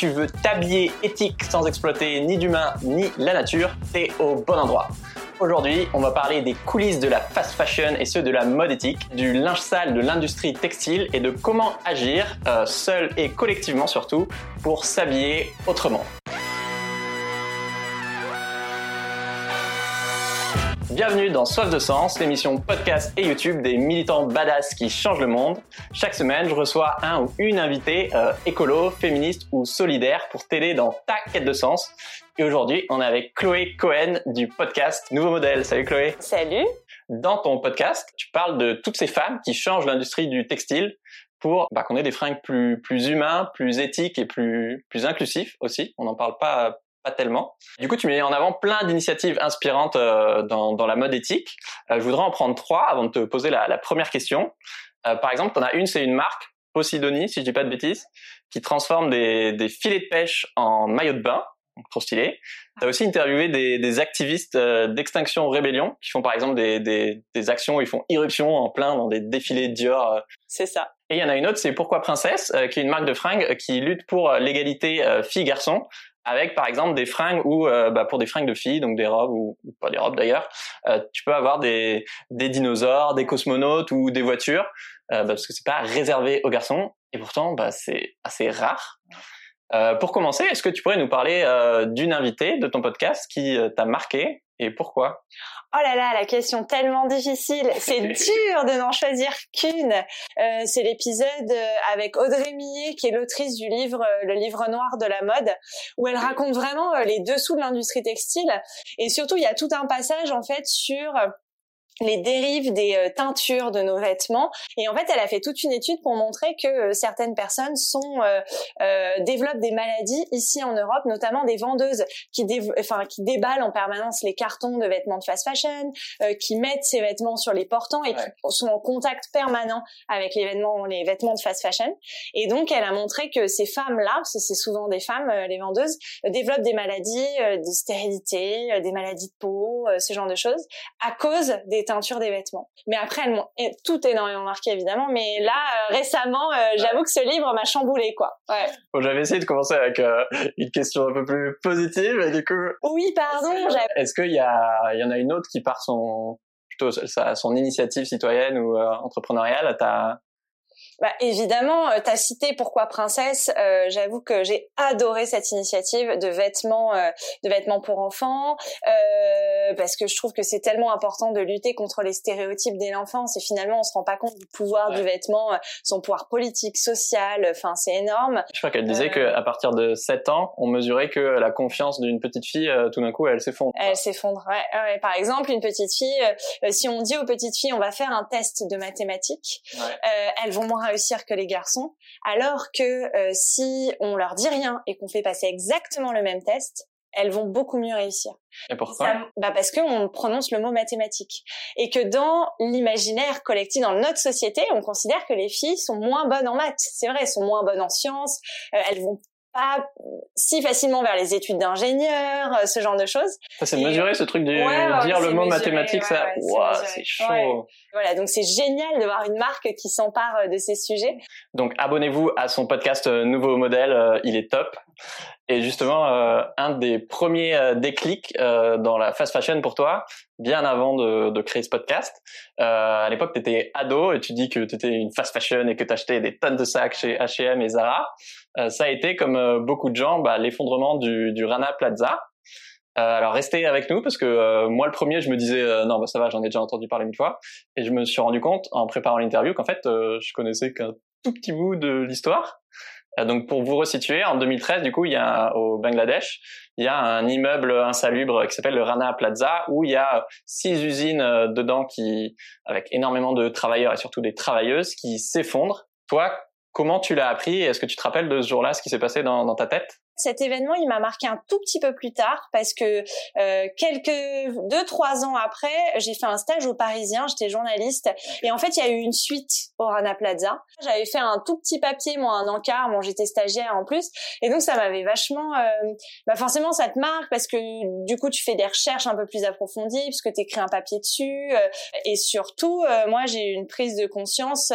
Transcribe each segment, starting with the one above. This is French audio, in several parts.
tu veux t'habiller éthique sans exploiter ni d'humain ni la nature, t'es au bon endroit. Aujourd'hui, on va parler des coulisses de la fast fashion et ceux de la mode éthique, du linge sale de l'industrie textile et de comment agir, euh, seul et collectivement surtout, pour s'habiller autrement. Bienvenue dans Soif de Sens, l'émission podcast et YouTube des militants badass qui changent le monde. Chaque semaine, je reçois un ou une invitée euh, écolo, féministe ou solidaire pour t'aider dans ta quête de sens. Et aujourd'hui, on est avec Chloé Cohen du podcast Nouveau Modèle. Salut Chloé. Salut. Dans ton podcast, tu parles de toutes ces femmes qui changent l'industrie du textile pour bah, qu'on ait des fringues plus plus humains, plus éthiques et plus plus inclusifs aussi. On n'en parle pas pas tellement. Du coup, tu mets en avant plein d'initiatives inspirantes euh, dans, dans, la mode éthique. Euh, je voudrais en prendre trois avant de te poser la, la première question. Euh, par exemple, tu en as une, c'est une marque, Posidonie, si je dis pas de bêtises, qui transforme des, des filets de pêche en maillots de bain. trop stylé. Tu as aussi interviewé des, des activistes d'Extinction Rébellion qui font par exemple des, des, des, actions où ils font irruption en plein dans des défilés Dior. C'est ça. Et il y en a une autre, c'est Pourquoi Princesse, qui est une marque de fringues qui lutte pour l'égalité filles-garçons avec par exemple des fringues ou euh, bah, pour des fringues de filles, donc des robes ou, pas des robes d'ailleurs, euh, tu peux avoir des, des dinosaures, des cosmonautes ou des voitures, euh, bah, parce que c'est pas réservé aux garçons et pourtant bah, c'est assez rare. pour commencer, est-ce que tu pourrais nous parler d'une invitée de ton podcast qui t'a marqué et pourquoi? Oh là là, la question tellement difficile. C'est dur de n'en choisir qu'une. Euh, c'est l'épisode euh, avec Audrey Millet, qui est l'autrice du livre euh, Le livre noir de la mode, où elle raconte vraiment les dessous de l'industrie textile. Et surtout, il y a tout un passage en fait sur les dérives des euh, teintures de nos vêtements. Et en fait, elle a fait toute une étude pour montrer que euh, certaines personnes sont euh, euh, développent des maladies ici en Europe, notamment des vendeuses qui, enfin, qui déballent en permanence les cartons de vêtements de fast fashion, qui mettent ces vêtements sur les portants et qui sont en contact permanent avec les vêtements, les vêtements de fast fashion. Et donc, elle a montré que ces femmes-là, parce que c'est souvent des femmes, les vendeuses, développent des maladies de stérilité, des maladies de peau, ce genre de choses, à cause des teinture des vêtements. Mais après, elles m'ont tout énormément marqué évidemment. Mais là, euh, récemment, euh, j'avoue que ce livre m'a chamboulé quoi. Ouais. Bon, j'avais essayé de commencer avec euh, une question un peu plus positive et du coup. Oui, pardon. Est-ce qu'il y a, il y en a une autre qui part son plutôt sa, son initiative citoyenne ou entrepreneuriale T'as bah, évidemment, tu as cité Pourquoi Princesse. Euh, J'avoue que j'ai adoré cette initiative de vêtements, euh, de vêtements pour enfants, euh, parce que je trouve que c'est tellement important de lutter contre les stéréotypes dès l'enfance. Et finalement, on se rend pas compte du pouvoir du vêtement, euh, son pouvoir politique, social. Enfin, c'est énorme. Je crois qu'elle disait que à partir de 7 ans, on mesurait que la confiance d'une petite fille, tout d'un coup, elle s'effondre. Elle s'effondre. Ouais, ouais. Par exemple, une petite fille, si on dit aux petites filles, on va faire un test de mathématiques, elles vont moins réussir que les garçons, alors que euh, si on leur dit rien et qu'on fait passer exactement le même test, elles vont beaucoup mieux réussir. Et pourquoi? Bah Parce qu'on prononce le mot mathématique. Et que dans l'imaginaire collectif, dans notre société, on considère que les filles sont moins bonnes en maths. C'est vrai, elles sont moins bonnes en sciences, euh, elles vont pas si facilement vers les études d'ingénieur, euh, ce genre de choses. Ça c'est mesuré ce truc de dire le mot mathématique, ça, c'est chaud. Voilà, donc c'est génial de voir une marque qui s'empare euh, de ces sujets. Donc abonnez-vous à son podcast Nouveau Modèle, il est top. Et justement, un des premiers déclics dans la fast fashion pour toi, bien avant de, créer ce podcast, à l'époque tu étais ado et tu dis que tu étais une fast fashion et que tu achetais des tonnes de sacs chez H&M et Zara. Euh, ça a été, comme euh, beaucoup de gens, bah, l'effondrement du, du Rana Plaza. Euh, alors restez avec nous parce que moi le premier je me disais non bah ça va j'en ai déjà entendu parler une fois et je me suis rendu compte en préparant l'interview qu'en fait je connaissais qu'un tout petit bout de l'histoire donc pour vous resituer, en 2013, du coup, il y a au Bangladesh, il y a un immeuble insalubre qui s'appelle le Rana Plaza où il y a six usines dedans qui, avec énormément de travailleurs et surtout des travailleuses, qui s'effondrent. Toi, Comment tu l'as appris Est-ce que tu te rappelles de ce jour-là, ce qui s'est passé dans ta tête? Cet événement, il m'a marqué un tout petit peu plus tard parce que euh, quelques deux trois ans après, j'ai fait un stage au Parisien. J'étais journaliste et en fait, il y a eu une suite au Rana Plaza. J'avais fait un tout petit papier, moi, un encart. Bon, j'étais stagiaire en plus et donc ça m'avait vachement. Euh, bah forcément, ça te marque parce que du coup, tu fais des recherches un peu plus approfondies puisque tu écris un papier dessus euh, et surtout, euh, moi, j'ai eu une prise de conscience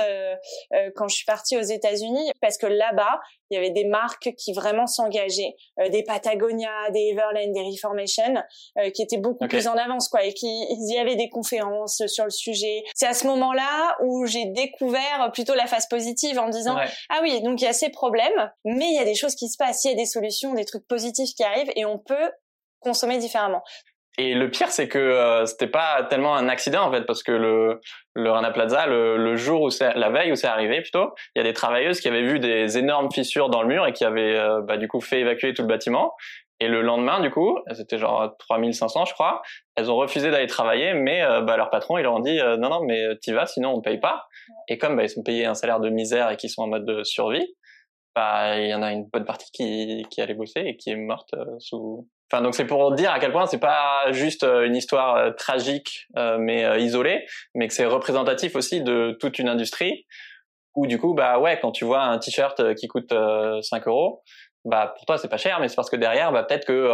quand je suis partie aux États-Unis parce que là-bas, il y avait des marques qui vraiment s'engageaient, euh, des Patagonia, des Everland, des Reformation, euh, qui étaient beaucoup plus en avance, quoi, et qui y avait des conférences sur le sujet. C'est à ce moment-là où j'ai découvert plutôt la phase positive en disant ah oui, donc il y a ces problèmes, mais il y a des choses qui se passent, il y a des solutions, des trucs positifs qui arrivent, et on peut consommer différemment. Et le pire, c'est que euh, c'était pas tellement un accident en fait, parce que le, le Rana Plaza, le, le jour où c'est la veille où c'est arrivé plutôt, il y a des travailleuses qui avaient vu des énormes fissures dans le mur et qui avaient euh, bah, du coup fait évacuer tout le bâtiment. Et le lendemain, du coup, c'était genre 3500, je crois, elles ont refusé d'aller travailler, mais euh, bah, leur patron, ils leur ont dit non, non, mais t'y vas, sinon on ne paye pas. Et comme bah, ils sont payés un salaire de misère et qu'ils sont en mode de survie, bah il y en a une bonne partie qui, qui allait bosser et qui est morte sous Enfin, donc c'est pour dire à quel point c'est pas juste euh, une histoire euh, tragique euh, mais isolée, mais que c'est représentatif aussi de toute une industrie où du coup bah ouais quand tu vois un t-shirt qui coûte 5 euros, bah pour toi c'est pas cher, mais c'est parce que derrière bah peut-être que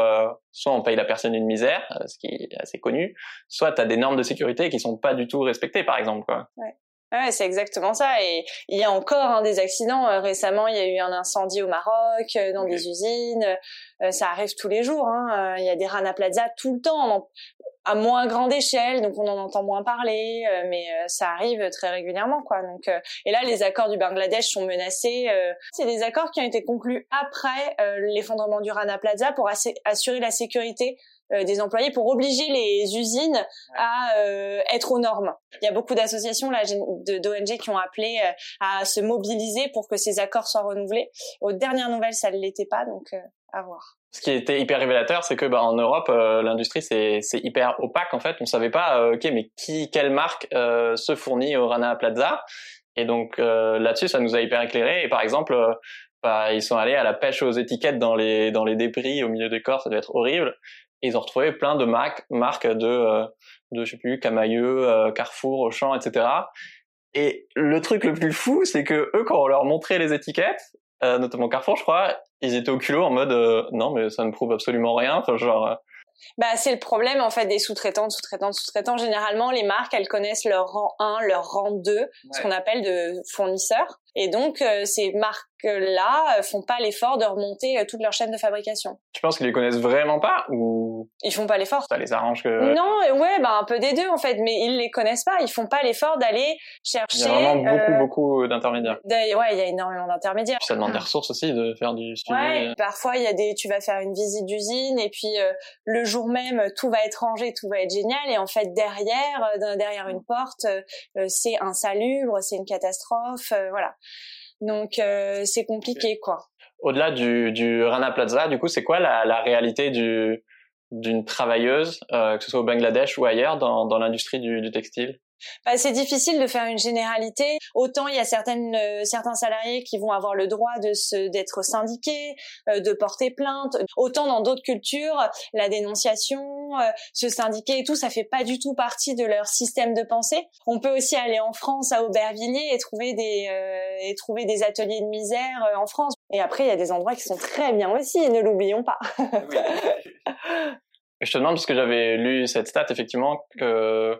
soit on paye la personne une misère, ce qui est assez connu, soit tu as des normes de sécurité qui sont pas du tout respectées par exemple quoi. Ouais. Ouais, c'est exactement ça. Et il y a encore hein, des accidents. Euh, récemment, il y a eu un incendie au Maroc, euh, dans des usines. Euh, ça arrive tous les jours. Hein. Il y a des Rana Plaza tout le temps, à moins grande échelle, donc on en entend moins parler, mais ça arrive très régulièrement, quoi. Donc, et là, les accords du Bangladesh sont menacés. c'est des accords qui ont été conclus après l'effondrement du Rana Plaza pour assurer la sécurité euh, des employés pour obliger les usines à euh, être aux normes. Il y a beaucoup d'associations là d'ONG qui ont appelé euh, à se mobiliser pour que ces accords soient renouvelés. Aux dernières nouvelles, ça ne l'était pas, donc à voir. Ce qui était hyper révélateur, c'est que bah, en Europe, l'industrie c'est hyper opaque en fait. On savait pas, ok, mais qui, quelle marque se fournit au Rana Plaza Et donc là-dessus, ça nous a hyper éclairé. Et par exemple, bah, ils sont allés à la pêche aux étiquettes dans les dans les débris au milieu des corps, ça devait être horrible. Et ils ont retrouvé plein de marques, marques de, euh, de je sais plus, Camailleux, euh, Carrefour, Auchan, etc. Et le truc le plus fou, c'est que eux, quand on leur montrait les étiquettes, euh, notamment Carrefour, je crois, ils étaient au culot en mode non, mais ça ne prouve absolument rien. Enfin, genre. Bah, c'est le problème en fait des sous-traitants, sous-traitants, sous-traitants. Généralement, les marques, elles connaissent leur rang 1, leur rang 2, ce qu'on appelle de fournisseurs. Et donc, ces marques là euh, font pas l'effort de remonter euh, toute leur chaîne de fabrication. Tu penses qu'ils les connaissent vraiment pas ou ils font pas l'effort Ça les arrange que Non, ouais, bah un peu des deux en fait, mais ils les connaissent pas, ils font pas l'effort d'aller chercher. Il y a vraiment beaucoup, euh, beaucoup d'intermédiaires. Ouais, il y a énormément d'intermédiaires. Ça demande des ressources aussi de faire du suivi. Ouais, parfois il y a des, tu vas faire une visite d'usine et puis le jour même tout va être rangé, tout va être génial et en fait derrière, derrière une porte, c'est insalubre, c'est une catastrophe, voilà. Donc euh, c'est compliqué quoi. Au-delà du, du Rana Plaza, du coup, c'est quoi la, la réalité du d'une travailleuse, euh, que ce soit au Bangladesh ou ailleurs, dans, dans l'industrie du, du textile bah, c'est difficile de faire une généralité. Autant il y a certaines, euh, certains salariés qui vont avoir le droit de se, d'être syndiqués, euh, de porter plainte. Autant dans d'autres cultures, la dénonciation, euh, se syndiquer et tout, ça fait pas du tout partie de leur système de pensée. On peut aussi aller en France, à Aubervilliers, et trouver des, et trouver des ateliers de misère en France. Et après, il y a des endroits qui sont très bien aussi, ne l'oublions pas. Je te demande parce que j'avais lu cette stat effectivement que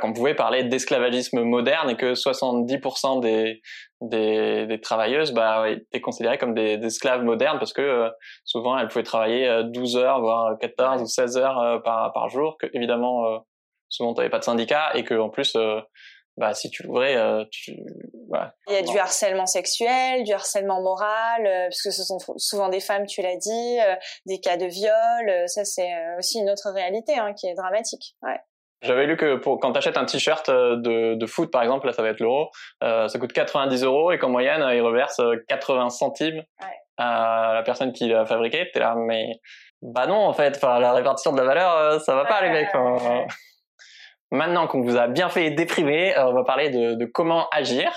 qu'on pouvait parler d'esclavagisme moderne et que 70% des, des, travailleuses bah, étaient considérées comme des, esclaves modernes parce que euh, souvent elles pouvaient travailler 12 euh, heures, voire 14 ou 16 heures euh, par, par jour, que évidemment souvent tu n'avais pas de syndicat et que en plus bah si tu l'ouvrais tu voilà. il y a du harcèlement sexuel du harcèlement moral puisque ce sont souvent des femmes tu l'as dit des cas de viol ça c'est aussi une autre réalité hein, qui est dramatique ouais j'avais lu que pour quand t'achètes un t-shirt euh, de, de foot par exemple, là ça va être l'euro, euh, ça coûte 90 euros et qu'en moyenne ils reversent 80 euh, centimes à la personne qui l'a fabriqué. T'es là, mais bah non en fait, enfin la répartition de la valeur, euh, ça va pas les mecs. Maintenant qu'on vous a bien fait déprimer, on va parler de, de comment agir.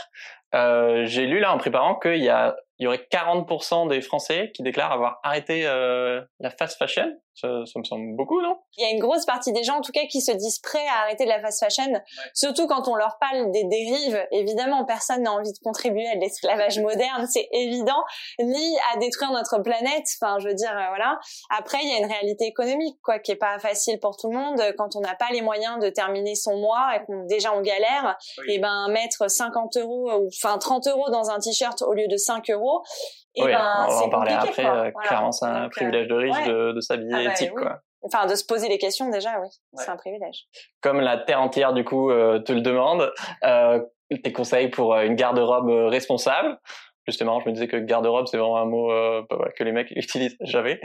J'ai lu là en préparant qu'il y a il y aurait 40% des Français qui déclarent avoir arrêté euh, la fast fashion. Ça, ça, me semble beaucoup, non? Il y a une grosse partie des gens, en tout cas, qui se disent prêts à arrêter la fast fashion, surtout quand on leur parle des dérives. Évidemment, personne n'a envie de contribuer à l'esclavage moderne, c'est évident, ni à détruire notre planète. Enfin, je veux dire, euh, voilà. Après, il y a une réalité économique, quoi, qui est pas facile pour tout le monde. Quand on n'a pas les moyens de terminer son mois et qu'on déjà on galère, et eh ben mettre 50 euros ou enfin 30 euros dans un t-shirt au lieu de 5 euros, et oui, ben, on va en parler après. Euh, clairement, c'est un privilège de riche de, de s'habiller ah bah éthique, quoi. Enfin, de se poser les questions déjà, oui, c'est un privilège. Comme la terre entière du coup euh, te le demande, euh, tes conseils pour euh, une garde-robe responsable. Justement, je me disais que garde-robe, c'est vraiment un mot euh, bah, que les mecs utilisent. J'avais.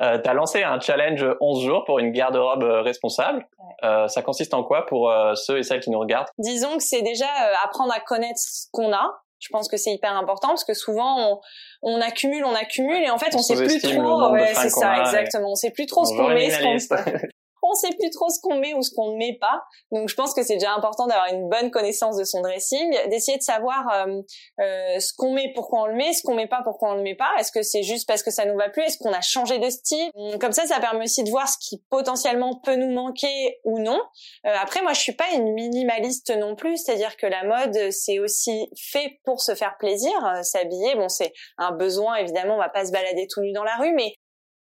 Euh, tu as lancé un challenge 11 jours pour une garde-robe responsable. Euh, ça consiste en quoi pour ceux et celles qui nous regardent? Disons que c'est déjà apprendre à connaître ce qu'on a, je pense que c'est hyper important parce que souvent on, on, accumule, on accumule et en fait on, sait plus trop. Ouais, c'est ça, exactement. On sait plus trop ce qu'on met, ce qu'on on sait plus trop ce qu'on met ou ce qu'on ne met pas. Donc je pense que c'est déjà important d'avoir une bonne connaissance de son dressing, d'essayer de savoir euh, euh, ce qu'on met, pourquoi on le met, ce qu'on met pas, pourquoi on le met pas. Est-ce que c'est juste parce que ça nous va plus? Est-ce qu'on a changé de style? Comme ça, ça permet aussi de voir ce qui potentiellement peut nous manquer ou non. Euh, après, moi, je suis pas une minimaliste non plus, c'est-à-dire que la mode, c'est aussi fait pour se faire plaisir. S'habiller, bon, c'est un besoin évidemment. On va pas se balader tout nu dans la rue, mais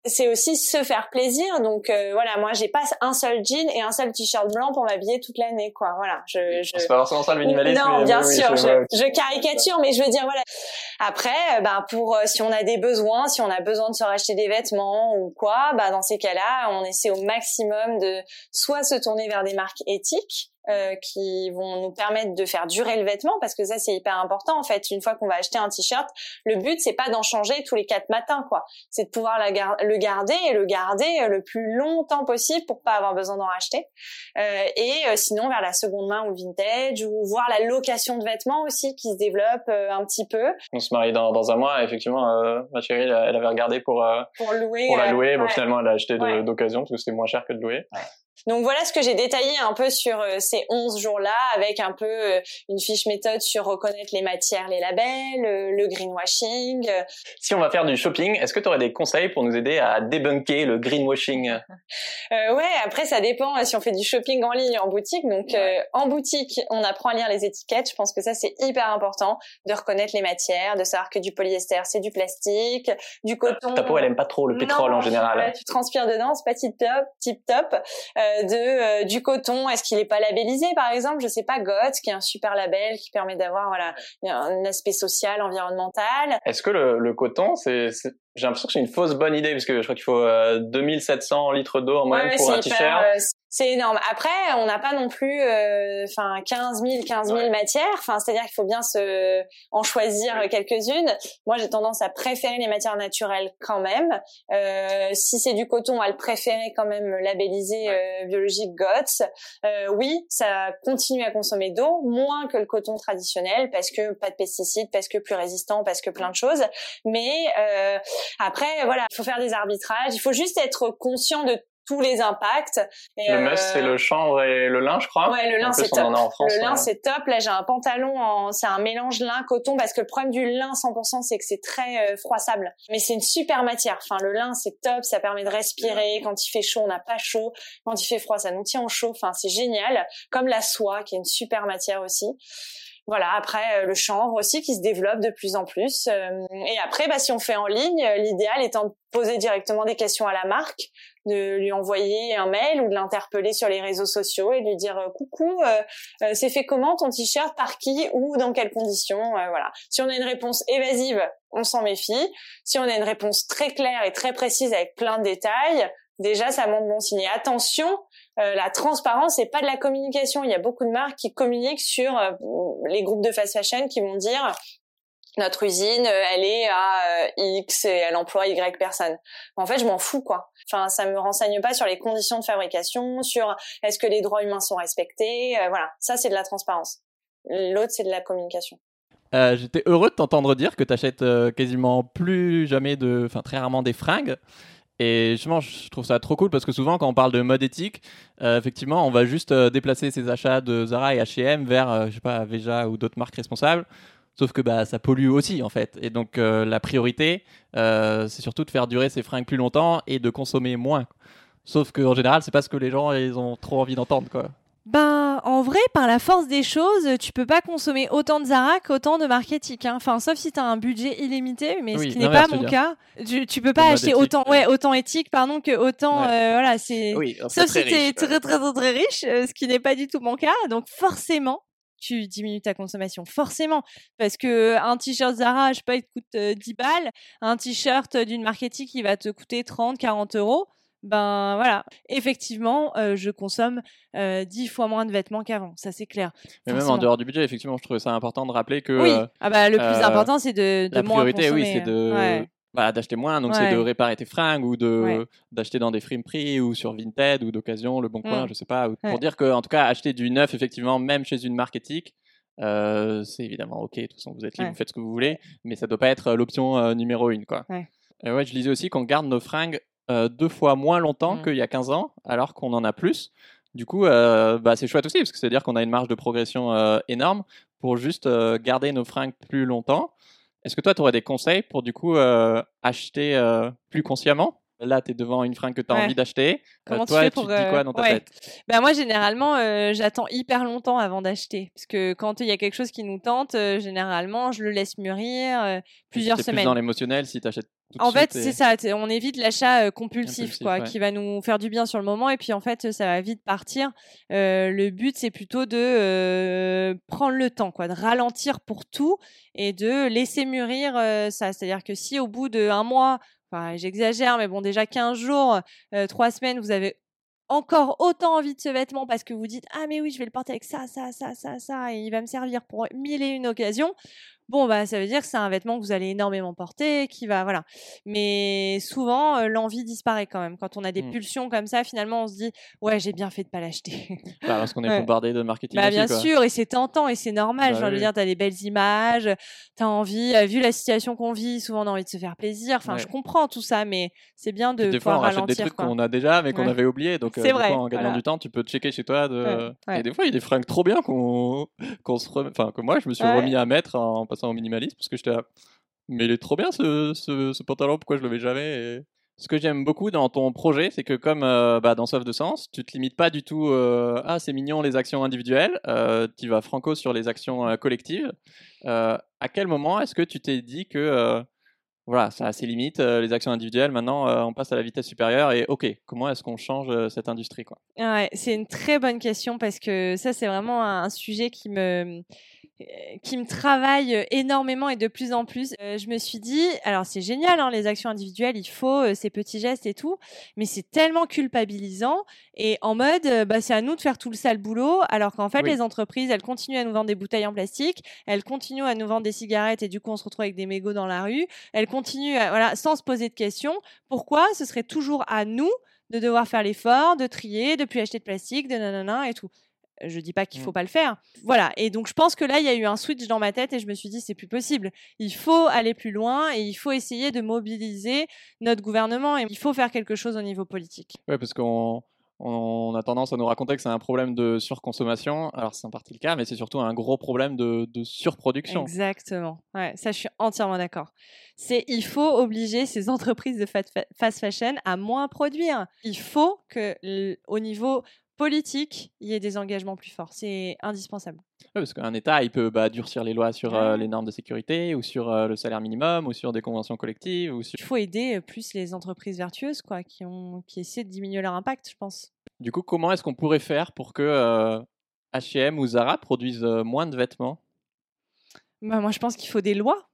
c'est aussi se faire plaisir. Donc euh, voilà, moi j'ai pas un seul jean et un seul t-shirt blanc pour m'habiller toute l'année, quoi. Voilà. Je, je... C'est pas forcément ça le minimalisme. Non, bien sûr, je, je, caricature, mais je veux dire voilà. Après, ben pour euh, si on a des besoins, si on a besoin de se racheter des vêtements ou quoi, bah dans ces cas-là, on essaie au maximum de soit se tourner vers des marques éthiques euh, qui vont nous permettre de faire durer le vêtement parce que ça c'est hyper important en fait. Une fois qu'on va acheter un t-shirt le but c'est pas d'en changer tous les quatre matins quoi. C'est de pouvoir la le garder et le garder euh, le plus longtemps possible pour pas avoir besoin d'en racheter. Euh, et euh, sinon vers la seconde main ou vintage ou voir la location de vêtements aussi qui se développe un petit peu. On se marie dans, dans un mois effectivement ma chérie elle avait regardé pour pour louer pour la louer bon finalement elle a acheté d'occasion parce que c'était moins cher que de louer donc voilà ce que j'ai détaillé un peu sur euh, ces 11 jours-là, avec un peu euh, une fiche méthode sur reconnaître les matières, les labels, euh, le greenwashing. Si on va faire du shopping, est-ce que tu aurais des conseils pour nous aider à débunker le greenwashing? Euh, Ouais, après ça dépend si on fait du shopping en ligne ou en boutique. Donc en boutique, on apprend à lire les étiquettes. Je pense que ça c'est hyper important de reconnaître les matières, de savoir que du polyester c'est du plastique, du coton. Ta peau elle aime pas trop le pétrole en général. tu transpires dedans, c'est pas tip top, tip top. Euh, de euh, du coton. Est-ce qu'il est pas labellisé, par exemple? Je sais pas, GOTS, qui est un super label qui permet d'avoir voilà un aspect social, environnemental. Est-ce que le, le coton, c'est j'ai l'impression que c'est une fausse bonne idée parce que je crois qu'il faut 2700 euh, litres d'eau en moyenne pour un t-shirt. Euh, c'est énorme. Après, on n'a pas non plus, euh, enfin, 15 000, 15 000 matières. Enfin, c'est-à-dire qu'il faut bien se en choisir quelques-unes. Moi, j'ai tendance à préférer les matières naturelles quand même. Euh, si c'est du coton, à le préférer quand même labellisé euh, biologique GOTS. oui, ça continue à consommer d'eau, moins que le coton traditionnel parce que pas de pesticides, parce que plus résistant, parce que plein de choses. Mais après, voilà, il faut faire des arbitrages. Il faut juste être conscient de tous les impacts. Et le must, c'est euh, le chanvre et le lin, je crois. Ouais, le lin, c'est top. le lin, c'est top. Là, j'ai un pantalon en, c'est un mélange lin-coton parce que le problème du lin 100%, c'est que c'est très euh, froissable. Mais c'est une super matière. Enfin, le lin, c'est top. Ça permet de respirer. Quand il fait chaud, on n'a pas chaud. Quand il fait froid, ça nous tient au chaud. Enfin, c'est génial. Comme la soie, qui est une super matière aussi voilà après euh, le chanvre aussi qui se développe de plus en plus euh, et après bah, si on fait en ligne euh, l'idéal étant de poser directement des questions à la marque de lui envoyer un mail ou de l'interpeller sur les réseaux sociaux et de lui dire coucou c'est fait comment ton t-shirt? Par qui? Ou dans quelles conditions? Voilà. Si on a une réponse évasive on s'en méfie. Si on a une réponse très claire et très précise avec plein de détails déjà ça montre bon signe. Attention euh, la transparence c'est pas de la communication. Il y a beaucoup de marques qui communiquent sur euh, les groupes de fast fashion qui vont dire notre usine, euh, elle est à X et elle emploie Y personnes. En fait, je m'en fous quoi. Enfin, ça me renseigne pas sur les conditions de fabrication, sur est-ce que les droits humains sont respectés. voilà, ça c'est de la transparence. L'autre c'est de la communication. J'étais heureux de t'entendre dire que tu achètes quasiment plus jamais de, enfin très rarement des fringues. Et justement, je trouve ça trop cool parce que souvent, quand on parle de mode éthique, euh, effectivement, on va juste euh, déplacer ses achats de Zara et H&M vers, euh, je sais pas, Veja ou d'autres marques responsables. Sauf que bah, ça pollue aussi, en fait. Et donc, euh, la priorité, c'est surtout de faire durer ces fringues plus longtemps et de consommer moins. Sauf qu'en général, c'est pas ce que les gens ils ont trop envie d'entendre, quoi. Ben, en vrai, par la force des choses, tu peux pas consommer autant de Zara qu'autant de marketing. Hein. Enfin, sauf si tu as un budget illimité, mais Oui, ce qui n'est pas tu mon cas. Tu, tu peux pas acheter autant, ouais. autant éthique, pardon, que autant, Ouais. euh, voilà, c'est. Oui, Sauf si t'es très, très, très, très riche, euh, ce qui n'est pas du tout mon cas. Donc, forcément, tu diminues ta consommation. Forcément. Parce que un t-shirt Zara, je sais pas, il te coûte euh, 10 balles. Un t-shirt d'une marketing qui va te coûter 30, 40 euros. Ben voilà. Effectivement, euh, je consomme euh, 10 fois moins de vêtements qu'avant. Ça, c'est clair. Mais même en dehors du budget, effectivement, je trouvais ça important de rappeler que Oui. euh, ah bah, le plus euh, important, c'est de, de la moins priorité, oui, c'est de Ouais. bah, d'acheter moins. Donc, c'est de réparer tes fringues ou de Ouais. d'acheter dans des friperies ou sur Vinted ou d'occasion, Le Bon Coin, Mm. je sais pas. ou- Pour dire que, en tout cas, acheter du neuf, effectivement, même chez une marque éthique, euh, c'est évidemment ok. De toute façon, vous êtes libre, Ouais. vous faites ce que vous voulez, mais ça doit pas être l'option euh, numéro une, quoi. Ouais. Et ouais, je lisais aussi qu'on garde nos fringues euh, deux fois moins longtemps Mm. qu'il y a 15 ans, alors qu'on en a plus. Du coup, euh, bah, c'est chouette aussi, parce que c'est-à-dire qu'on a une marge de progression euh, énorme pour juste garder nos fringues plus longtemps. Est-ce que toi, tu aurais des conseils pour du coup acheter plus consciemment? Là, tu es devant une fringue que tu as Ouais. envie d'acheter. Euh, Comment tu toi, fais tu pour, te dis quoi euh, dans ta ouais. tête? Bah moi généralement euh, j'attends hyper longtemps avant d'acheter parce que quand il y a quelque chose qui nous tente euh, généralement je le laisse mûrir plusieurs T'es plus semaines. dans l'émotionnel si tu achètes tout de En fait, et- c'est ça. On évite l'achat compulsif, Impulsif, quoi, ouais. qui va nous faire du bien sur le moment, et puis en fait, ça va vite partir. Euh, le but, c'est plutôt de euh, prendre le temps, quoi, de ralentir pour tout et de laisser mûrir euh, ça. C'est-à-dire que si au bout d'un mois, j'exagère, mais bon, déjà 15 jours, euh, 3 semaines, vous avez encore autant envie de ce vêtement parce que vous dites ah mais oui je vais le porter avec ça ça ça ça ça et il va me servir pour mille et une occasions bon bah ça veut dire que c'est un vêtement que vous allez énormément porter qui va voilà mais souvent euh, l'envie disparaît quand même quand on a des Mm. pulsions comme ça finalement on se dit ouais j'ai bien fait de pas l'acheter Bah, parce qu'on est Ouais. bombardé de marketing bah aussi, bien quoi. sûr et c'est tentant et c'est normal Bah j'ai envie de oui. dire t'as des belles images t'as envie euh, vu la situation qu'on vit souvent on a envie de se faire plaisir enfin Ouais. je comprends tout ça mais c'est bien de des fois, on rachète des ralentir trucs qu'on a déjà, mais qu'on Ouais. avait oublié. Donc, euh, C'est coup, vrai, en gagnant voilà. du temps, tu peux checker chez toi. De... Et des fois, il y a des fringues trop bien qu'on qu'on se rem- enfin, que moi, je me suis remis à mettre en passant au minimalisme parce que j'étais là. Mais il est trop bien ce, ce, pantalon, pourquoi je le mets jamais Ce que j'aime beaucoup dans ton projet, c'est que comme euh, bah, dans Soif de Sens, tu te limites pas du tout euh, ah c'est mignon les actions individuelles, euh, tu vas franco sur les actions euh, collectives. À quel moment est-ce que tu t'es dit que voilà, ça a ses limites, euh, les actions individuelles. Maintenant, euh, on passe à la vitesse supérieure et ok, comment est-ce qu'on change euh, cette industrie quoi? Ouais, c'est une très bonne question parce que ça, c'est vraiment un sujet qui me, qui me travaille énormément et de plus en plus. Je me suis dit, alors c'est génial, hein, les actions individuelles, il faut ces petits gestes et tout, mais c'est tellement culpabilisant et en mode, bah, c'est à nous de faire tout le sale boulot, alors qu'en fait, Oui. les entreprises, elles continuent à nous vendre des bouteilles en plastique, elles continuent à nous vendre des cigarettes et du coup, on se retrouve avec des mégots dans la rue, elles continuent, à- voilà, sans se poser de questions. Pourquoi ce serait toujours à nous de devoir faire l'effort, de trier, de plus acheter de plastique, de nanana et tout? Je dis pas qu'il faut Mm. pas le faire. Voilà. Et donc, je pense que là, il y a eu un switch dans ma tête et je me suis dit, c'est plus possible. Il faut aller plus loin et il faut essayer de mobiliser notre gouvernement et il faut faire quelque chose au niveau politique. Ouais, parce qu'on on a tendance à nous raconter que c'est un problème de surconsommation. Alors, c'est en partie le cas, mais c'est surtout un gros problème de, surproduction. Exactement. Ouais, ça, je suis entièrement d'accord. C'est, il faut obliger ces entreprises de fast fashion à moins produire. Il faut que, au niveau politique, il y ait des engagements plus forts. C'est indispensable. Parce qu'un État, il peut bah, durcir les lois sur euh, les normes de sécurité ou sur euh, le salaire minimum ou sur des conventions collectives. Ou sur... Il faut aider euh, plus les entreprises vertueuses, quoi, qui ont, qui essaient de diminuer leur impact, je pense. Du coup, comment est-ce qu'on pourrait faire pour que euh, H&M ou Zara produisent moins de vêtements? Bah, moi, je pense qu'il faut des lois.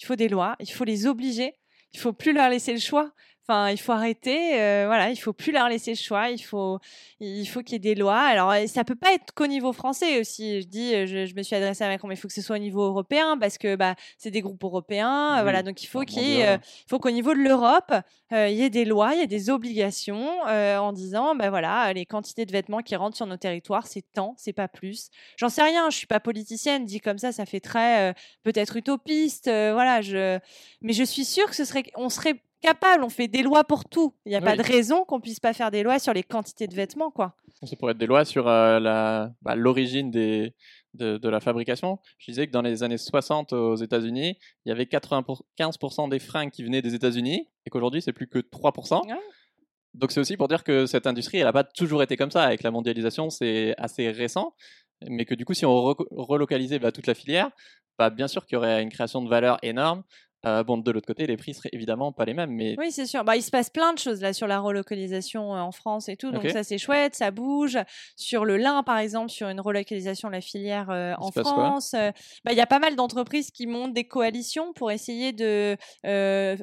Il faut des lois. Il faut les obliger. Il faut plus leur laisser le choix. Enfin, il faut arrêter. euh, voilà, il faut plus leur laisser le choix. Il faut, il faut qu'il y ait des lois. Alors, ça peut pas être qu'au niveau français aussi. Je dis, euh, je, je me suis adressée à Macron, mais il faut que ce soit au niveau européen parce que bah, c'est des groupes européens. euh, Oui, voilà, donc il faut qu'il y ait, mondial. euh, faut qu'au niveau de l'Europe, euh, il y ait des lois, il y ait des obligations en disant, bah voilà, les quantités de vêtements qui rentrent sur nos territoires, c'est tant, c'est pas plus. J'en sais rien, je suis pas politicienne, dit comme ça, ça fait très peut-être utopiste, voilà. Je, mais je suis sûre que ce serait, on serait capable, on fait des lois pour tout. Il n'y a pas de raison qu'on puisse pas faire des lois sur les quantités de vêtements, quoi. Ça pourrait être des lois sur euh, la- bah, l'origine des, de, de la fabrication. Je disais que dans les années 60 aux États-Unis, il y avait 95% des fringues qui venaient des États-Unis et qu'aujourd'hui, c'est plus que 3%. Ouais. Donc c'est aussi pour dire que cette industrie, elle n'a pas toujours été comme ça. Avec la mondialisation, c'est assez récent. Mais que du coup, si on re- relocalisait bah, toute la filière, bah, bien sûr qu'il y aurait une création de valeur énorme. Euh, bon, de l'autre côté, les prix seraient évidemment pas les mêmes. Mais Oui, c'est sûr. Bah, il se passe plein de choses là sur la relocalisation euh, en France et tout. Donc ça, c'est chouette, ça bouge. Sur le lin, par exemple, sur une relocalisation de la filière euh, en France, euh, bah, il y a pas mal d'entreprises qui montent des coalitions pour essayer de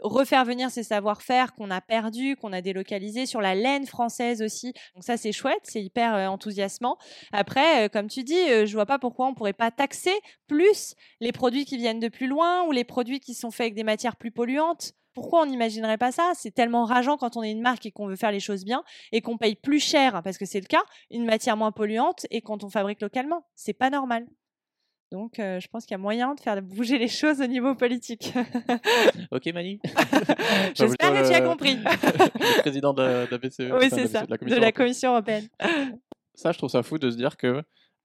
refaire venir ces savoir-faire qu'on a perdus, qu'on a délocalisés sur la laine française aussi. Donc ça, c'est chouette, c'est hyper enthousiasmant. Après, comme tu dis, je vois pas pourquoi on pourrait pas taxer plus les produits qui viennent de plus loin ou les produits qui sont faits avec des matières plus polluantes. Pourquoi on n'imaginerait pas ça? C'est tellement rageant quand on est une marque et qu'on veut faire les choses bien et qu'on paye plus cher, parce que c'est le cas, une matière moins polluante et quand on fabrique localement. C'est pas normal. Donc, euh, je pense qu'il y a moyen de faire bouger les choses au niveau politique. ok, Mani. J'espère que tu as compris. le président de, la- de la BCE. oui, de la de. Commission européenne. Ça, je trouve ça fou de se dire que,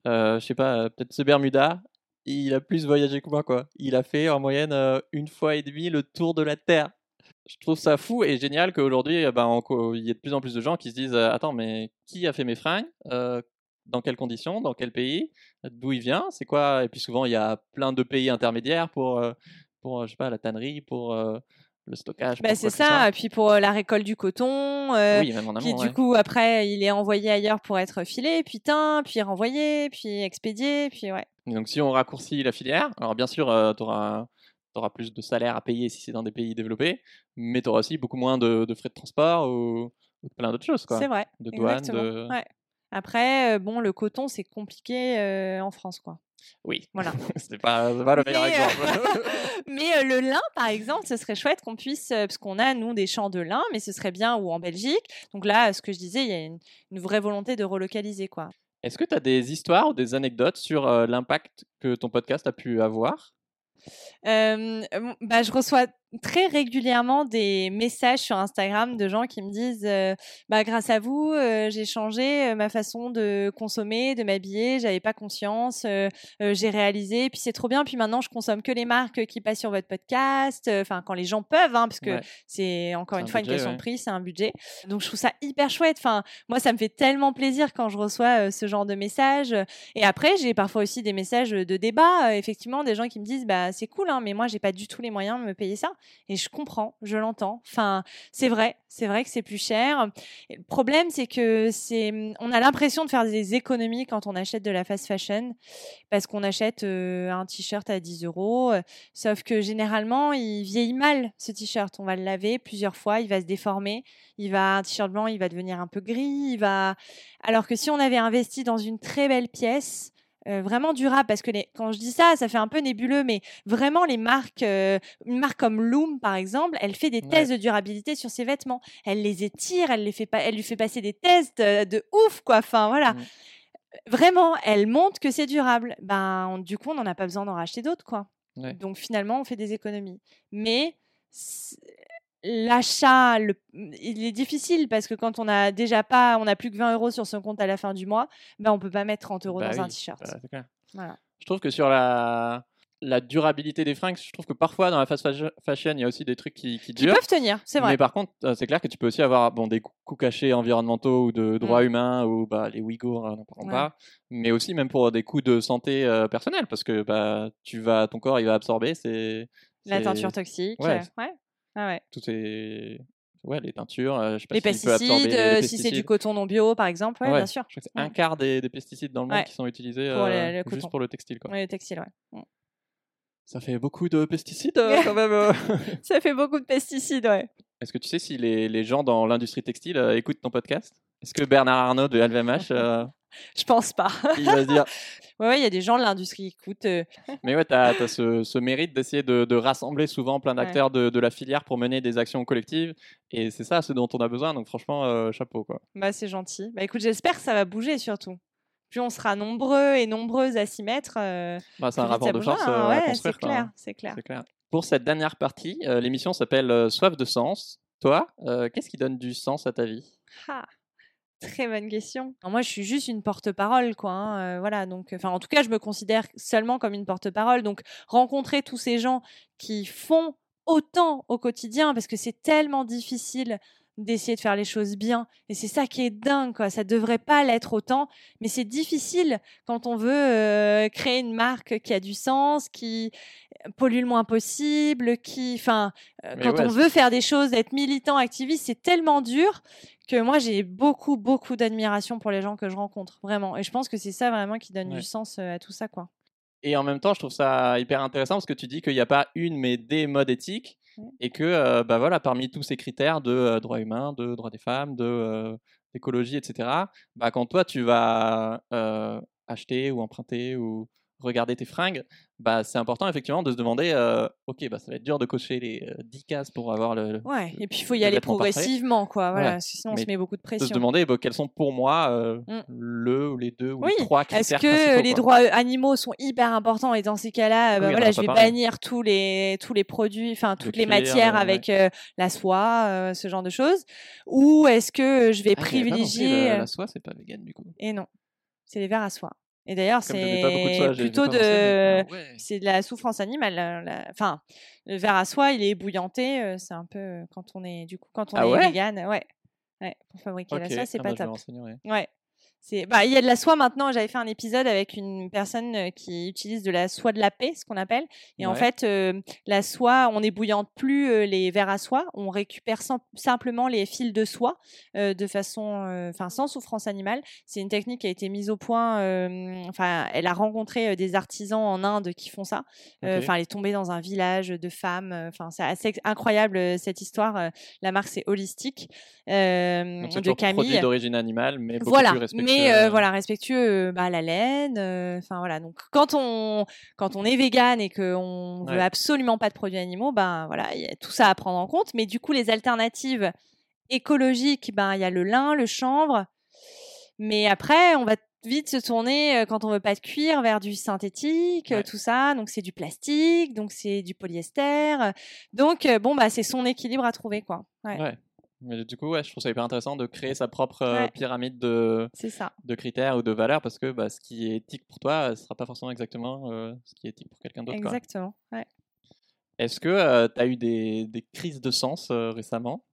euh, je sais pas, euh, peut-être ce Bermuda, il a plus voyagé que moi, quoi. Il a fait en moyenne euh, une fois et demie le tour de la Terre. Je trouve ça fou et génial qu'aujourd'hui, euh, ben, il y ait de plus en plus de gens qui se disent euh, Attends, mais qui a fait mes fringues Euh, Dans quelles conditions Dans quel pays D'où il vient C'est quoi? Et puis souvent, il y a plein de pays intermédiaires pour, pour je sais pas, la tannerie, pour le stockage. Bah, c'est ça. Et puis pour euh, la récolte du coton, euh, Oui, même en qui du coup après il est envoyé ailleurs pour être filé, puis teint, puis renvoyé, puis expédié, puis ouais. Et Donc si on raccourcit la filière, alors bien sûr, tu auras, plus de salaire à payer si c'est dans des pays développés, mais tu auras aussi beaucoup moins de, de frais de transport ou, plein d'autres choses. Quoi. C'est vrai. De douane, exactement, de... ouais. Après, euh, bon, le coton, c'est compliqué euh, en France, quoi. Oui, Voilà. c'est pas, pas le meilleur Mais, euh, exemple. Mais euh, le lin, par exemple, ce serait chouette qu'on puisse, euh, parce qu'on a, nous, des champs de lin, mais ce serait bien, ou en Belgique. Donc là, ce que je disais, il y a une, une vraie volonté de relocaliser, quoi. Est-ce que tu as des histoires ou des anecdotes sur euh, l'impact que ton podcast a pu avoir? Bah, je reçois très régulièrement des messages sur Instagram de gens qui me disent euh, bah, grâce à vous, euh, j'ai changé euh, ma façon de consommer, de m'habiller, j'avais pas conscience, j'ai réalisé, puis c'est trop bien, puis maintenant je consomme que les marques qui passent sur votre podcast, enfin quand les gens peuvent, hein, parce que Ouais. c'est encore une un fois budget, une question ouais. de prix, c'est un budget. Donc je trouve ça hyper chouette. Enfin, moi ça me fait tellement plaisir quand je reçois ce genre de messages. Et après, j'ai parfois aussi des messages de débat, effectivement, des gens qui me disent bah c'est cool, hein, mais moi j'ai pas du tout les moyens de me payer ça. Et je comprends, je l'entends. Enfin, c'est vrai, c'est vrai que c'est plus cher. Le problème, c'est que c'est, on a l'impression de faire des économies quand on achète de la fast fashion, parce qu'on achète euh, un t-shirt à 10 euros. euh, Sauf que généralement, il vieillit mal ce t-shirt. On va le laver plusieurs fois, il va se déformer. Il va un t-shirt blanc, il va devenir un peu gris. Il va. Alors que si on avait investi dans une très belle pièce. Euh, vraiment durable parce que les, quand je dis ça, ça fait un peu nébuleux, mais vraiment les marques, euh, une marque comme Loom par exemple, elle fait des Ouais. tests de durabilité sur ses vêtements. Elle les étire, elle les fait pas, elle lui fait passer des tests euh, de ouf quoi. Enfin voilà, Mm. vraiment, elle montre que c'est durable. Ben on- du coup, on n'en a pas besoin d'en racheter d'autres quoi. Ouais. Donc finalement, on fait des économies. Mais l'achat, le- il est difficile parce que quand on a déjà pas, on a plus que 20 euros sur son compte à la fin du mois, ben on peut pas mettre 30 euros Bah dans un oui, t-shirt. bah. Voilà. Je trouve que sur la, la durabilité des fringues, je trouve que parfois dans la fast fashion- il y a aussi des trucs qui, qui Qui durent. peuvent tenir, c'est vrai. Mais par contre, c'est clair que tu peux aussi avoir bon, des cou- coups cachés environnementaux ou de droits humains ou bah, les Ouïghours, euh, n'en parlons. Ouais. pas. Mais aussi même pour des coups de santé euh, personnelle parce que bah, tu vas, ton corps il va absorber. C'est, La teinture toxique. Ouais. ouais. Ah ouais. Tout est... Ouais, les teintures, euh, je sais pas Les absorber pesticides, les euh, si c'est du coton non bio, par exemple, ouais, bien sûr. Je crois que c'est un quart des, des pesticides dans le monde qui sont utilisés Pour le- euh, coton. juste pour le textile. Quoi. Le textile, ouais. Mm. Ça fait beaucoup de pesticides quand même. Ça fait beaucoup de pesticides, ouais. Est-ce que tu sais si les, les gens dans l'industrie textile euh, écoutent ton podcast? Est-ce que Bernard Arnault de LVMH, euh, Je pense pas. il va se dire Ouais, ouais, il y a des gens de l'industrie qui écoutent. euh, Mais ouais, tu as, ce, ce mérite d'essayer de, de rassembler souvent plein Ouais. d'acteurs de, de la filière pour mener des actions collectives. Et c'est ça ce dont on a besoin. Donc franchement, euh, chapeau. Quoi. Bah, c'est gentil. Bah, écoute, j'espère que ça va bouger surtout. Plus on sera nombreux et nombreuses à s'y mettre. euh, Bah, c'est un rapport de force hein. Ouais, c'est clair, hein. c'est clair. C'est clair. Pour cette dernière partie, l'émission s'appelle Soif de sens. Toi, qu'est-ce qui donne du sens à ta vie? Ah. Très bonne question. moi, je suis juste une porte-parole, quoi. hein, euh, voilà, donc, en tout cas, je me considère seulement comme une porte-parole. Donc, rencontrer tous ces gens qui font autant au quotidien, parce que c'est tellement difficile d'essayer de faire les choses bien. Et c'est ça qui est dingue, quoi. Ça devrait pas l'être autant, mais c'est difficile quand on veut euh, créer une marque qui a du sens, qui pollue le moins possible, qui, enfin, euh, quand ouais, on veut faire des choses, être militant, activiste, c'est tellement dur que moi j'ai beaucoup, beaucoup d'admiration pour les gens que je rencontre, vraiment. Et je pense que c'est ça vraiment qui donne Ouais. du sens euh, à tout ça, quoi. Et en même temps, je trouve ça hyper intéressant parce que tu dis qu'il n'y a pas une, mais des modes éthiques. Et que, euh, bah voilà, parmi tous ces critères de euh, droits humains, de droits des femmes, de euh, d'écologie, etc., bah, quand toi, tu vas acheter ou emprunter ou regarder tes fringues, bah, c'est important effectivement de se demander, euh, ok, bah, ça va être dur de cocher les euh, 10 cases pour avoir le... Ouais, et puis il faut y le aller parfait. progressivement, quoi. Voilà, Ouais. que sinon on Mais se met beaucoup de de se pression. demander bah, quels sont pour moi euh, Mm. le ou les deux ou Oui, les trois Est-ce critères que principaux, les quoi. droits animaux sont hyper importants et dans ces cas-là, euh, Oui, bah voilà, je vais bannir tous les tous les produits, enfin toutes les cuir, matières euh, avec euh, la soie, euh, ce genre de choses, ou est-ce que je vais Ah, privilégier euh, la soie, c'est pas vegan du coup. Et non, c'est les verres à soie. Et d'ailleurs, pas c'est plutôt pas de, ah ouais. c'est de la souffrance animale. la- la- Enfin, le verre à soie, il est ébouillanté. euh, C'est un peu euh, quand on est du coup quand on Ah est ouais? vegan, ouais, ouais, pour fabriquer la Ok, soie, c'est ah pas bah, je me top. Ouais. C'est bah il y a de la soie maintenant, j'avais fait un épisode avec une personne euh, qui utilise de la soie de la paix, ce qu'on appelle et en fait euh, la soie, on n'ébouillante plus euh, les verres à soie, on récupère sim- simplement les fils de soie euh, de façon enfin sans souffrance animale. C'est une technique qui a été mise au point enfin elle a rencontré des artisans en Inde qui font ça. Enfin elle est tombée dans un village de femmes, enfin c'est assez incroyable cette histoire. La marque c'est Holistique Donc, c'est de Camille produit d'origine animale, mais beaucoup voilà, plus respectueux. Mais euh, euh, voilà, respectueux euh, bah, la laine. Enfin voilà, donc quand on quand on est vegan et qu'on veut Ouais. absolument pas de produits animaux, ben voilà, il y a tout ça à prendre en compte. Mais du coup, les alternatives écologiques, ben il y a le lin, le chanvre. Mais après, on va vite se tourner quand on veut pas de cuir vers du synthétique, Ouais. tout ça. Donc c'est du plastique, donc c'est du polyester. Donc bon bah c'est son équilibre à trouver quoi. Ouais, Ouais. Mais du coup, ouais, je trouve ça hyper intéressant de créer sa propre euh, Ouais. pyramide de, c'est ça. de critères ou de valeurs parce que bah, ce qui est éthique pour toi ne sera pas forcément exactement euh, ce qui est éthique pour quelqu'un d'autre. Exactement. Ouais. Est-ce que tu as eu des, des crises de sens euh, récemment?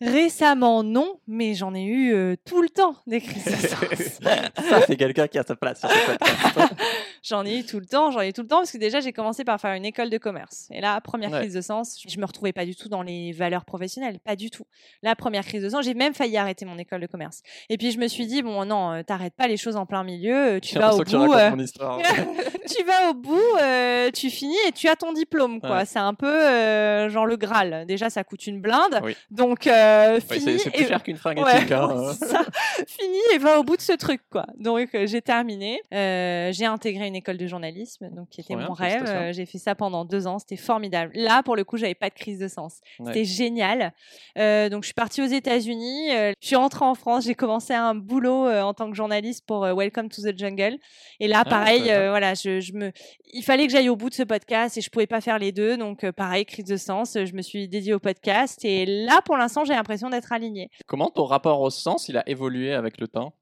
Récemment, non, mais j'en ai eu euh, tout le temps des crises de sens. Ça, c'est quelqu'un qui a sa place sur ce podcast. j'en ai eu tout le temps, j'en ai eu tout le temps parce que déjà j'ai commencé par faire une école de commerce. Et là, première Ouais. crise de sens, je me retrouvais pas du tout dans les valeurs professionnelles, pas du tout. La première crise de sens, j'ai même failli arrêter mon école de commerce. Et puis je me suis dit bon non, euh, t'arrêtes pas les choses en plein milieu, tu vas au que bout. racontes euh, mon histoire. tu vas au bout, euh, tu finis et tu as ton diplôme. quoi. Ouais. C'est un peu euh, genre le Graal. Déjà, ça coûte une blinde. Oui. Donc, euh, Ouais, c'est plus et- cher qu'une fringue Ouais, éthique. hein. ouais, c'est ça. Fini et va au bout de ce truc, quoi. Donc, euh, j'ai terminé. Euh, j'ai intégré une école de journalisme, donc qui était mon rêve. j'ai fait ça pendant deux ans. C'était formidable. Là, pour le coup, j'avais pas de crise de sens. C'était génial. Donc, je suis partie aux États-Unis. je suis rentrée en France. J'ai commencé un boulot en tant que journaliste pour Welcome to the Jungle. Et là, Ah, pareil, voilà, je, je me, il fallait que j'aille au bout de ce podcast et je pouvais pas faire les deux. Donc, pareil, crise de sens. Je me suis dédiée au podcast et là, pour l'instant, j'ai l'impression d'être alignée. Comment ton rapport au sens il a évolué avec le temps?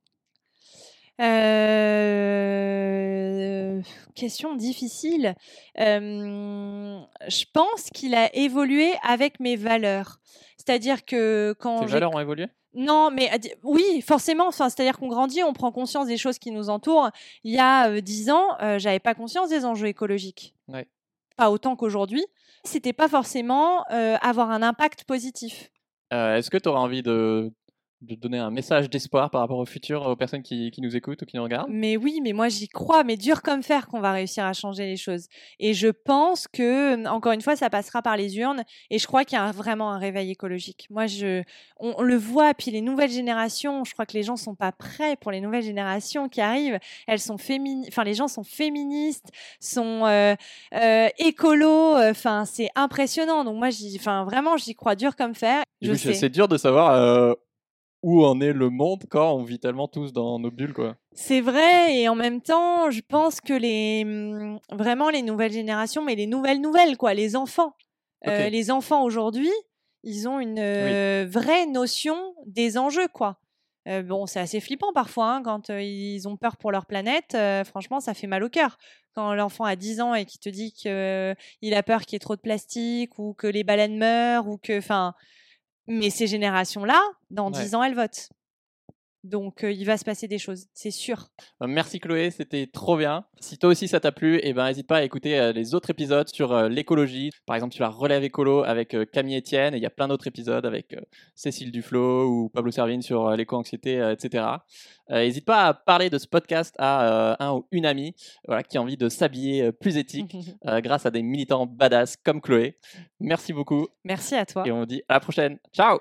Euh, question difficile. Euh, je pense qu'il a évolué avec mes valeurs. C'est-à-dire que quand Tes valeurs ont évolué? Non, mais di- oui, forcément. Enfin, c'est-à-dire qu'on grandit, on prend conscience des choses qui nous entourent. Il y a euh, dix ans, euh, j'avais pas conscience des enjeux écologiques. Ouais. Pas autant qu'aujourd'hui. C'était pas forcément euh, avoir un impact positif. Euh, Est-ce que tu auras envie de, donner un message d'espoir par rapport au futur aux personnes qui, nous écoutent ou qui nous regardent? Mais oui, mais moi j'y crois, mais dur comme fer qu'on va réussir à changer les choses. Et je pense que, encore une fois, ça passera par les urnes. Et je crois qu'il y a vraiment un réveil écologique. Moi, je, on, le voit. Puis les nouvelles générations, je crois que les gens sont pas prêts pour les nouvelles générations qui arrivent. Elles sont. Enfin, les gens sont féministes, sont euh, euh, écolos. Enfin, c'est impressionnant. Donc moi, vraiment, j'y crois dur comme fer. C'est- dur de savoir euh, où en est le monde quand on vit tellement tous dans nos bulles. quoi. C'est vrai, et en même temps, je pense que les hum, vraiment les nouvelles générations, mais les nouvelles nouvelles, quoi, les enfants. Euh, les enfants aujourd'hui, ils ont une euh, vraie notion des enjeux, quoi. bon, c'est assez flippant parfois hein, quand ils ont peur pour leur planète. franchement, ça fait mal au cœur. Quand l'enfant a 10 ans et qu'il te dit qu'il a peur qu'il y ait trop de plastique ou que les baleines meurent ou que, enfin, mais ces générations-là, dans 10 ans, elles votent. Donc, il va se passer des choses, c'est sûr. Bah, merci Chloé, c'était trop bien. Si toi aussi ça t'a plu, eh ben n'hésite pas à écouter les autres épisodes sur l'écologie. Par exemple, tu la relève écolo avec Camille Etienne et il y a plein d'autres épisodes avec Cécile Duflo ou Pablo Servine sur l'éco-anxiété, etc. N'hésite pas à parler de ce podcast à un ou une amie voilà, qui a envie de s'habiller plus éthique grâce à des militants badass comme Chloé. Merci beaucoup. Merci à toi. Et on vous dit à la prochaine. Ciao